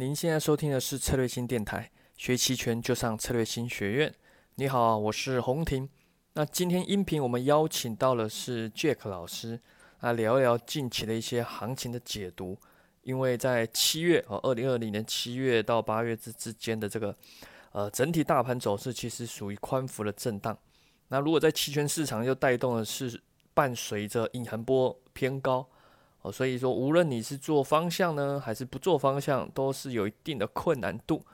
您现在收听的是策略星电台，学期权就上策略星学院。你好，我是洪婷。那今天音频我们邀请到了是 Jack 老师，啊，聊一聊近期的一些行情的解读。因为在七月和，二零二零年七月到八月之之间的这个呃整体大盘走势，其实属于宽幅的震荡。那如果在期权市场又带动的是伴随着隐含波偏高。哦，所以说，无论你是做方向呢，还是不做方向，都是有一定的困难度。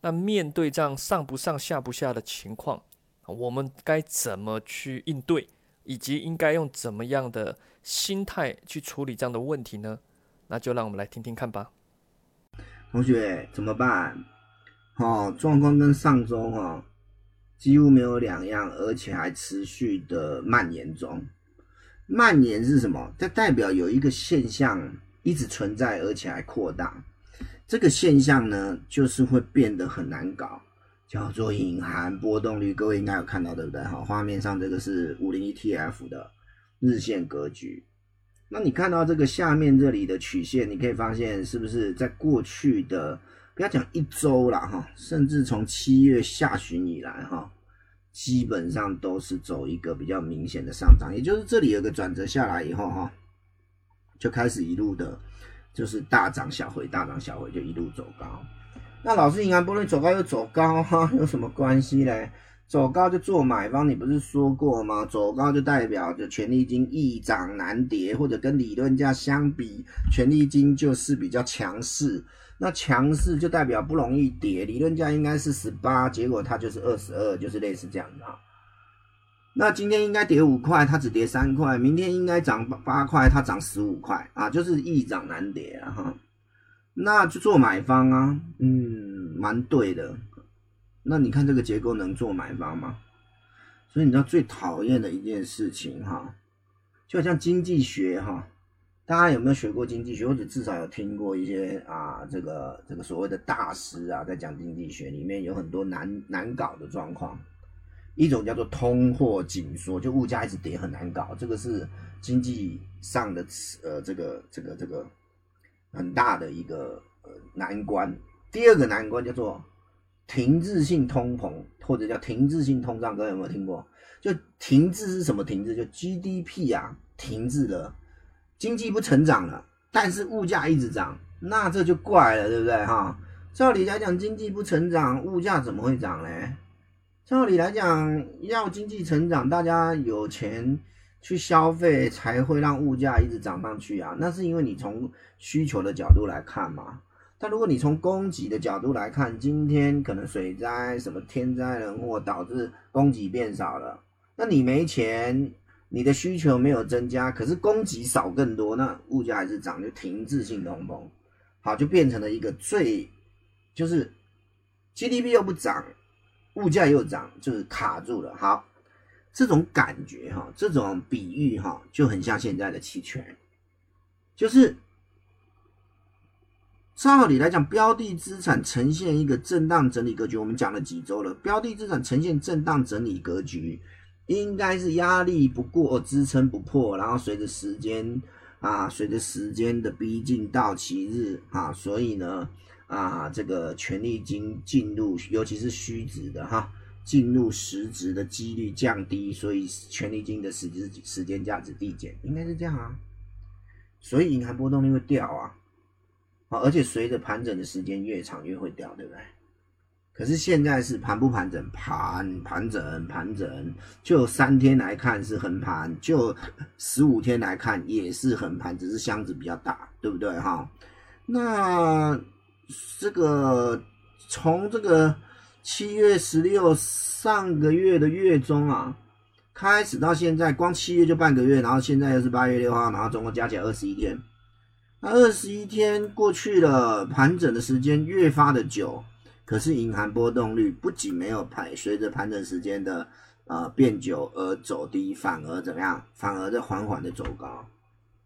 那面对这样上不上下不下的情况，我们该怎么去应对，以及应该用怎么样的心态去处理这样的问题呢？那就让我们来听听看吧。同学怎么办？哦，状况跟上周哈几乎没有两样，而且还持续的蔓延中。蔓延是什么？它代表有一个现象一直存在，而且还扩大。这个现象呢，就是会变得很难搞，叫做隐含波动率。各位应该有看到，对不对？好，画面上这个是五零 ETF 的日线格局。那你看到这个下面这里的曲线，你可以发现是不是在过去的不要讲一周了哈，甚至从七月下旬以来哈。基本上都是走一个比较明显的上涨，也就是这里有个转折下来以后哈，就开始一路的，就是大涨小回，大涨小回就一路走高。那老师，银行不论走高又走高哈，有什么关系嘞？走高就做买方，你不是说过吗？走高就代表着权利金易涨难跌，或者跟理论价相比，权利金就是比较强势。那强势就代表不容易跌，理论价应该是十八，结果它就是二十二，就是类似这样的啊。那今天应该跌五块，它只跌三块；明天应该涨八块，它涨十五块啊，就是易涨难跌啊哈。那就做买方啊，嗯，蛮对的。那你看这个结构能做买方吗？所以你知道最讨厌的一件事情哈，就好像经济学哈。大家有没有学过经济学，或者至少有听过一些啊，这个这个所谓的大师啊，在讲经济学里面有很多难难搞的状况。一种叫做通货紧缩，就物价一直跌很难搞，这个是经济上的呃这个这个这个很大的一个呃难关。第二个难关叫做停滞性通膨，或者叫停滞性通胀，各位有没有听过？就停滞是什么停滞？就 GDP 啊停滞了。经济不成长了，但是物价一直涨，那这就怪了，对不对哈？照理来讲，经济不成长，物价怎么会涨呢？照理来讲，要经济成长，大家有钱去消费，才会让物价一直涨上去啊。那是因为你从需求的角度来看嘛。但如果你从供给的角度来看，今天可能水灾、什么天灾人祸导致供给变少了，那你没钱。你的需求没有增加，可是供给少更多，那物价还是涨，就停滞性通膨，好，就变成了一个最，就是 GDP 又不涨，物价又涨，就是卡住了。好，这种感觉哈，这种比喻哈，就很像现在的期权，就是照理来讲，标的资产呈现一个震荡整理格局，我们讲了几周了，标的资产呈现震荡整理格局。应该是压力不过，支撑不破，然后随着时间啊，随着时间的逼近到期日啊，所以呢啊，这个权利金进入，尤其是虚值的哈，进入实值的几率降低，所以权利金的实值时间价值递减，应该是这样啊。所以银行波动率会掉啊，啊，而且随着盘整的时间越长越会掉，对不对？可是现在是盘不盘整，盘盘整盘整，就三天来看是横盘，就十五天来看也是横盘，只是箱子比较大，对不对哈？那这个从这个七月十六上个月的月中啊开始到现在，光七月就半个月，然后现在又是八月六号，然后总共加起来二十一天，那二十一天过去了，盘整的时间越发的久。可是银行波动率不仅没有排随着盘整时间的呃变久而走低，反而怎么样？反而在缓缓的走高。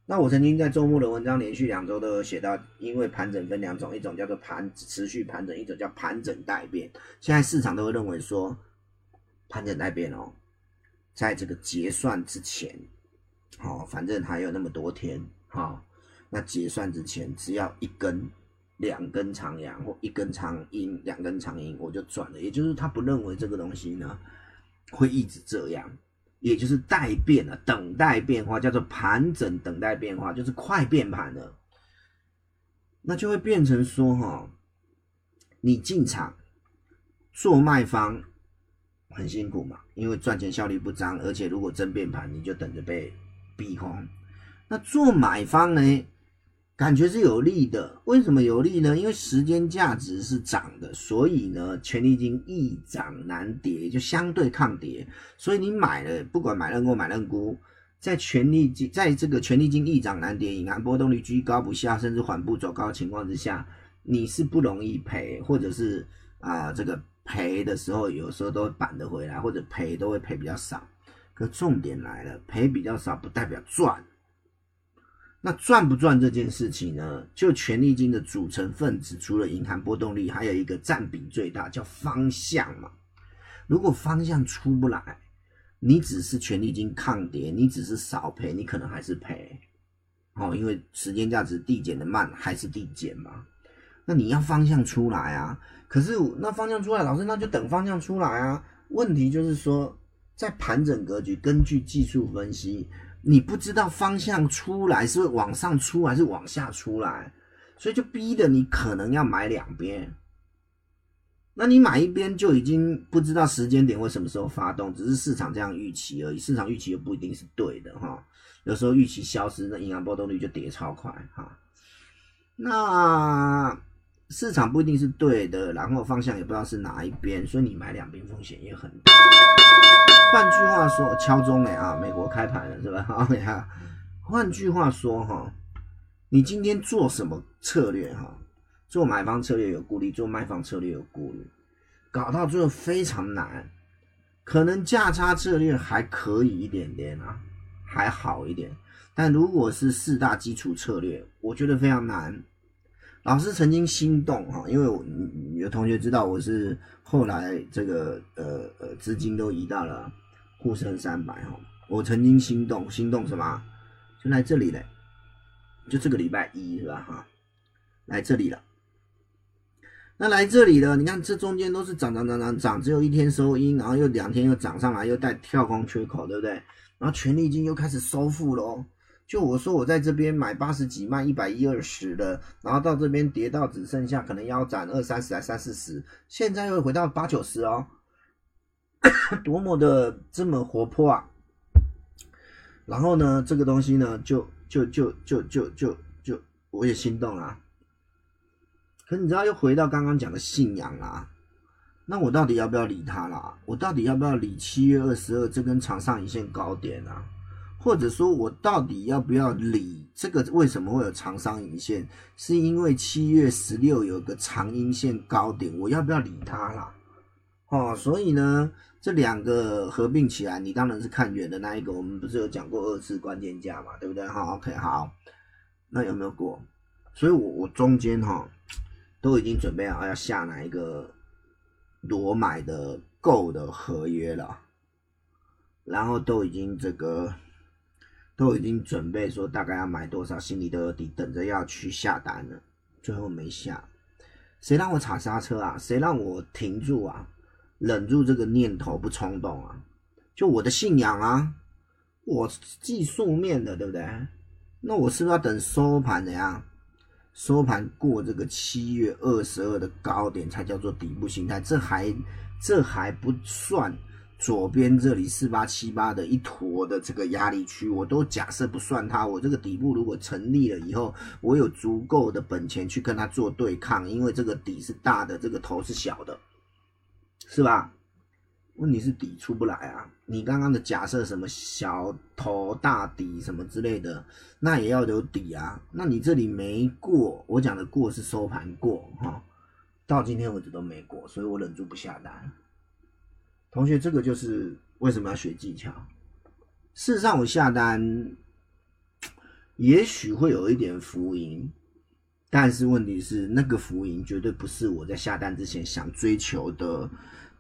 那我曾经在周末的文章连续两周都有写到，因为盘整分两种，一种叫做盘持续盘整，一种叫盘整待变。现在市场都会认为说，盘整待变哦，在这个结算之前，好，反正还有那么多天，好，那结算之前只要一根。两根长阳或一根长阴，两根长阴我就赚了。也就是他不认为这个东西呢会一直这样，也就是待变了，等待变化，叫做盘整等待变化，就是快变盘了。那就会变成说哈，你进场做卖方很辛苦嘛，因为赚钱效率不彰，而且如果真变盘，你就等着被逼空。那做买方呢？感觉是有利的，为什么有利呢？因为时间价值是涨的，所以呢，权利金易涨难跌，就相对抗跌。所以你买了，不管买认沽买认沽，在权利金在这个权利金易涨难跌、银行波动率居高不下，甚至缓步走高的情况之下，你是不容易赔，或者是啊这个赔的时候，有时候都扳得回来，或者赔都会赔比较少。可重点来了，赔比较少不代表赚。那赚不赚这件事情呢？就权利金的组成分子，除了隐含波动率，还有一个占比最大，叫方向嘛。如果方向出不来，你只是权利金抗跌，你只是少赔，你可能还是赔。哦，因为时间价值递减的慢，还是递减嘛。那你要方向出来啊。可是那方向出来，老师那就等方向出来啊。问题就是说，在盘整格局，根据技术分析。你不知道方向出来是往上出还是往下出来，所以就逼得你可能要买两边。那你买一边就已经不知道时间点会什么时候发动，只是市场这样预期而已。市场预期又不一定是对的哈，有时候预期消失，那银行波动率就跌超快哈。那市场不一定是对的，然后方向也不知道是哪一边，所以你买两边风险也很大。换句话说，敲钟了啊！美国开盘了是吧？好，你看。换句话说哈，你今天做什么策略哈？做买方策略有顾虑，做卖方策略有顾虑，搞到最后非常难。可能价差策略还可以一点点啊，还好一点。但如果是四大基础策略，我觉得非常难。老师曾经心动哈，因为我有同学知道我是后来这个呃呃资金都移到了沪深三百哈，我曾经心动，心动什么？就来这里嘞，就这个礼拜一是吧哈，来这里了。那来这里的，你看这中间都是涨涨涨涨涨，只有一天收阴，然后又两天又涨上来，又带跳空缺口，对不对？然后权利金又开始收复喽。就我说，我在这边买八十几卖一百一二十的，然后到这边跌到只剩下可能腰斩二三十还三四十，现在又回到八九十哦，多么的这么活泼啊！然后呢，这个东西呢，就就就就就就就我也心动了。可你知道，又回到刚刚讲的信仰啦，那我到底要不要理他啦？我到底要不要理七月二十二这根长上影线高点啊？或者说我到底要不要理这个？为什么会有长上影线？是因为七月十六有个长阴线高点，我要不要理它啦？哦，所以呢，这两个合并起来，你当然是看远的那一个。我们不是有讲过二次关键价嘛，对不对？好，OK，好，那有没有过？所以我我中间哈都已经准备好要下哪一个裸买的够的合约了，然后都已经这个。都已经准备说大概要买多少，心里都有底，等着要去下单了，最后没下，谁让我踩刹车啊？谁让我停住啊？忍住这个念头不冲动啊？就我的信仰啊，我技术面的，对不对？那我是不是要等收盘怎样？收盘过这个七月二十二的高点才叫做底部形态？这还这还不算。左边这里四八七八的一坨的这个压力区，我都假设不算它。我这个底部如果成立了以后，我有足够的本钱去跟它做对抗，因为这个底是大的，这个头是小的，是吧？问题是底出不来啊！你刚刚的假设什么小头大底什么之类的，那也要有底啊。那你这里没过，我讲的过是收盘过哈，到今天为止都没过，所以我忍住不下单。同学，这个就是为什么要学技巧。事实上，我下单也许会有一点浮盈，但是问题是，那个浮盈绝对不是我在下单之前想追求的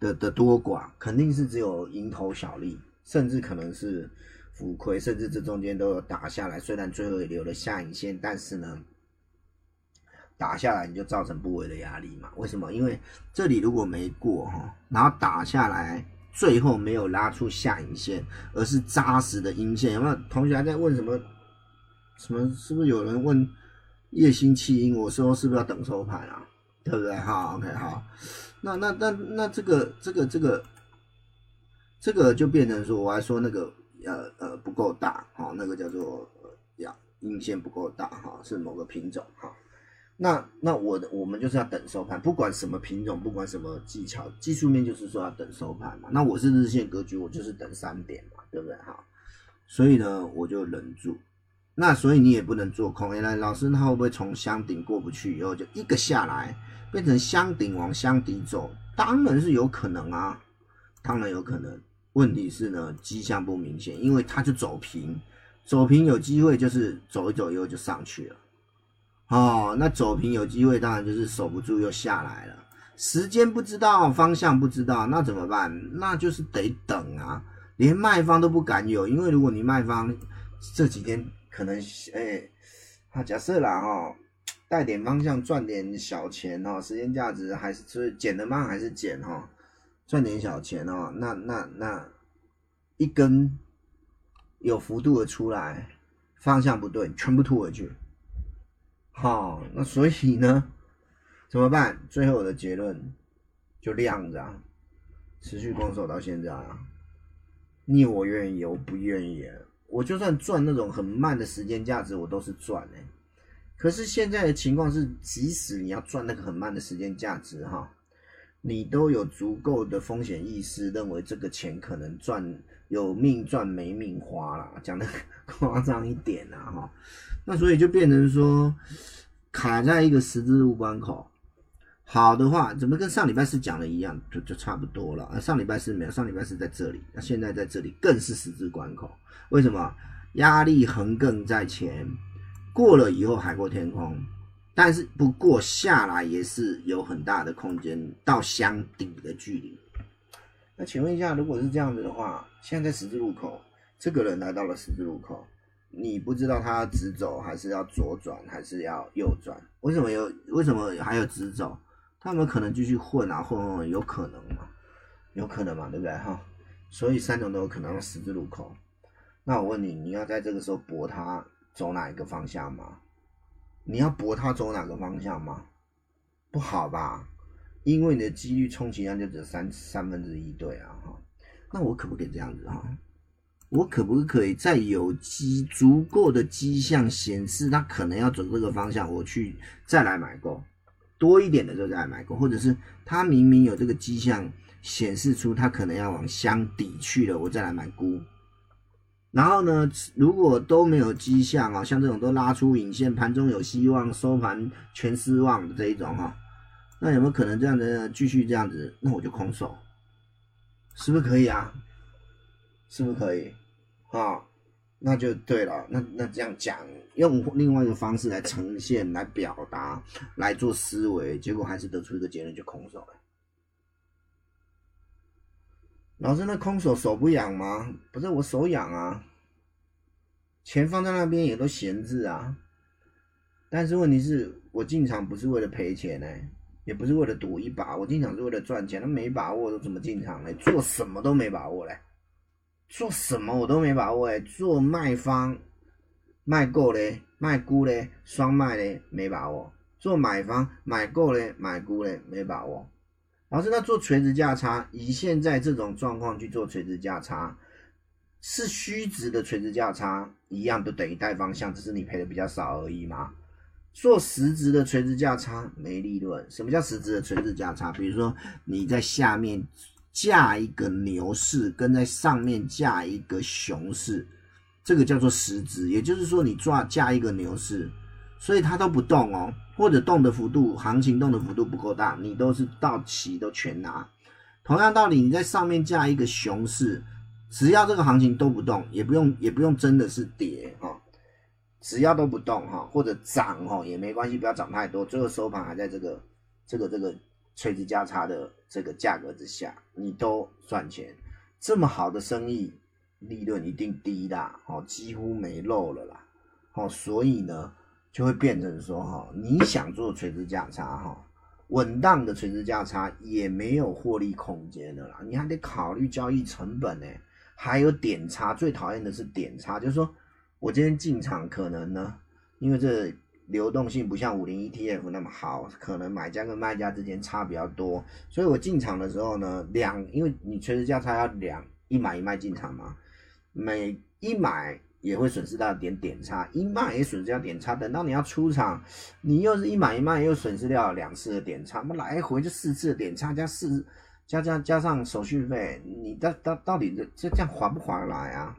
的的多寡，肯定是只有蝇头小利，甚至可能是浮亏，甚至这中间都有打下来。虽然最后也留了下影线，但是呢，打下来你就造成部位的压力嘛？为什么？因为这里如果没过哈，然后打下来，最后没有拉出下影线，而是扎实的阴线。有没有同学还在问什么？什么？是不是有人问叶星弃阴？我说是不是要等收盘啊？对不对？好，OK，好。那那那那这个这个这个这个就变成说，我还说那个呃呃不够大，哈，那个叫做阳阴线不够大，哈，是某个品种，哈。那那我的我们就是要等收盘，不管什么品种，不管什么技巧，技术面就是说要等收盘嘛。那我是日线格局，我就是等三点嘛，对不对？哈，所以呢，我就忍住。那所以你也不能做空。原来老师他会不会从箱顶过不去以后就一个下来，变成箱顶往箱底走？当然是有可能啊，当然有可能。问题是呢，迹象不明显，因为它就走平，走平有机会就是走一走以后就上去了。哦，那走平有机会，当然就是守不住又下来了。时间不知道，方向不知道，那怎么办？那就是得等啊。连卖方都不敢有，因为如果你卖方这几天可能，哎，啊，假设啦哈，带点方向赚点小钱哦，时间价值还是就是减的慢还是减哈，赚点小钱哦，那那那一根有幅度的出来，方向不对，全部吐回去。好，那所以呢，怎么办？最后的结论就亮着，持续攻守到现在啊。你我愿意，我不愿意。我就算赚那种很慢的时间价值，我都是赚哎。可是现在的情况是，即使你要赚那个很慢的时间价值哈，你都有足够的风险意识，认为这个钱可能赚有命赚没命花了，讲的夸张一点啦哈。那所以就变成说，卡在一个十字路关口。好的话，怎么跟上礼拜四讲的一样，就就差不多了啊。上礼拜四没有，上礼拜四在这里，那现在在这里更是十字关口。为什么？压力横亘在前，过了以后海阔天空，但是不过下来也是有很大的空间到箱底的距离。那请问一下，如果是这样子的话，现在在十字路口，这个人来到了十字路口。你不知道他要直走还是要左转还是要右转？为什么有？为什么还有直走？他们可能继续混啊，混混有可能嘛？有可能嘛？对不对哈？所以三种都有可能十字路口。那我问你，你要在这个时候搏他走哪一个方向吗？你要搏他走哪个方向吗？不好吧？因为你的几率充其量就只有三三分之一对啊哈。那我可不可以这样子哈？我可不可以在有机足够的迹象显示它可能要走这个方向，我去再来买够多一点的时候再来买够，或者是它明明有这个迹象显示出它可能要往箱底去了，我再来买估。然后呢，如果都没有迹象啊，像这种都拉出影线，盘中有希望，收盘全失望的这一种哈，那有没有可能这样的继续这样子？那我就空手，是不是可以啊？是不是可以？啊，那就对了。那那这样讲，用另外一个方式来呈现、来表达、来做思维，结果还是得出一个结论，就空手了。老师，那空手手不痒吗？不是，我手痒啊。钱放在那边也都闲置啊。但是问题是我进场不是为了赔钱呢，也不是为了赌一把，我进场是为了赚钱。那没把握都怎么进场呢？做什么都没把握嘞。做什么我都没把握哎，做卖方卖够嘞，卖估嘞，双卖嘞没把握；做买方买够嘞，买估嘞没把握。老师，那做垂直价差，以现在这种状况去做垂直价差，是虚值的垂直价差一样都等于带方向，只是你赔的比较少而已吗？做实值的垂直价差没利润。什么叫实值的垂直价差？比如说你在下面。架一个牛市，跟在上面架一个熊市，这个叫做实值。也就是说，你抓架一个牛市，所以它都不动哦，或者动的幅度，行情动的幅度不够大，你都是到期都全拿。同样道理，你在上面架一个熊市，只要这个行情都不动，也不用也不用真的是跌哈，只要都不动哈，或者涨哈也没关系，不要涨太多，最后收盘还在这个这个这个。垂直价差的这个价格之下，你都赚钱，这么好的生意，利润一定低啦，哦，几乎没漏了啦，哦，所以呢，就会变成说哈，你想做垂直价差哈，稳当的垂直价差也没有获利空间的啦，你还得考虑交易成本呢，还有点差，最讨厌的是点差，就是说我今天进场可能呢，因为这流动性不像五零 ETF 那么好，可能买家跟卖家之间差比较多，所以我进场的时候呢，两因为你垂直价差要两一买一卖进场嘛，每一买。也会损失到点点差，一卖也损失掉点差。等到你要出场，你又是一买一卖，又损失掉两次的点差，那来回就四次的点差加四加加加上手续费，你到到到底这这样划不划得来啊？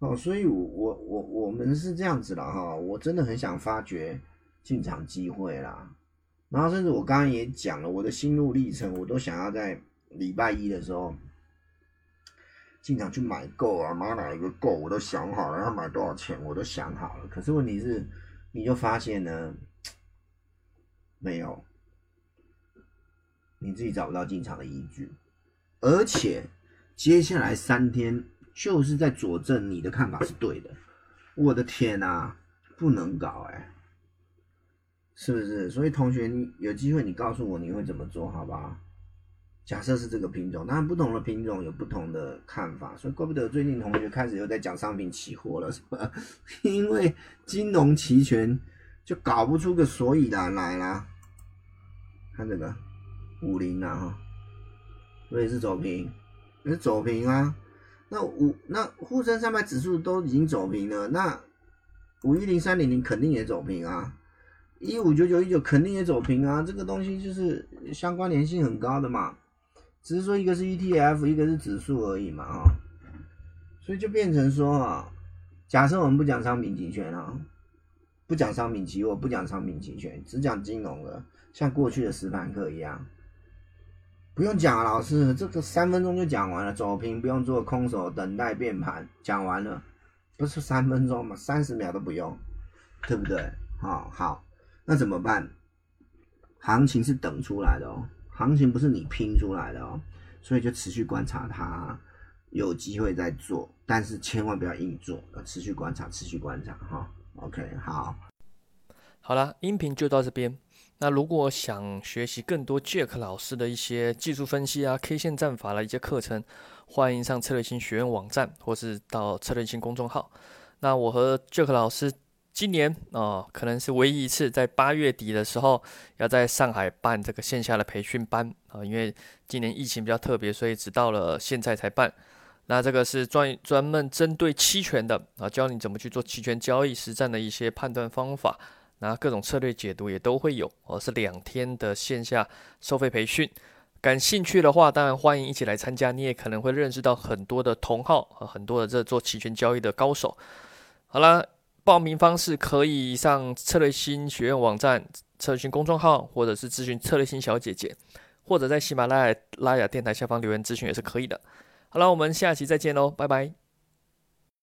哦，所以，我我我我们是这样子了哈，我真的很想发掘进场机会啦。然后，甚至我刚刚也讲了我的心路历程，我都想要在礼拜一的时候。进场去买够啊，买哪一个够，我都想好了，要买多少钱，我都想好了。可是问题是，你就发现呢，没有，你自己找不到进场的依据，而且接下来三天就是在佐证你的看法是对的。我的天呐，不能搞哎，是不是？所以同学，你有机会你告诉我你会怎么做好不好？假设是这个品种，当然不同的品种有不同的看法，所以怪不得最近同学开始又在讲商品期货了，是吧？因为金融期权就搞不出个所以然来啦。看这个五零啊，哈，所以是走平，是走平啊。那五那沪深三百指数都已经走平了，那五一零三零零肯定也走平啊，一五九九一九肯定也走平啊。这个东西就是相关联性很高的嘛。只是说一个是 ETF，一个是指数而已嘛，哈，所以就变成说啊，假设我们不讲商品期权啊，不讲商品期货，不讲商品期权，只讲金融的，像过去的实盘课一样，不用讲啊，老师，这个三分钟就讲完了，走平不用做空手，等待变盘，讲完了，不是三分钟嘛，三十秒都不用，对不对？好，好，那怎么办？行情是等出来的哦。行情不是你拼出来的哦，所以就持续观察它，有机会再做，但是千万不要硬做，要持续观察，持续观察哈。OK，好，好了，音频就到这边。那如果想学习更多 Jack 老师的一些技术分析啊、K 线战法的一些课程，欢迎上策略星学院网站，或是到策略星公众号。那我和 Jack 老师。今年啊，可能是唯一一次在八月底的时候要在上海办这个线下的培训班啊，因为今年疫情比较特别，所以直到了现在才办。那这个是专专门针对期权的啊，教你怎么去做期权交易实战的一些判断方法，那各种策略解读也都会有哦，是两天的线下收费培训。感兴趣的话，当然欢迎一起来参加，你也可能会认识到很多的同好和很多的这做期权交易的高手。好了。报名方式可以上策略星学院网站、策略星公众号，或者是咨询策略星小姐姐，或者在喜马拉雅拉雅电台下方留言咨询也是可以的。好了，我们下期再见喽，拜拜。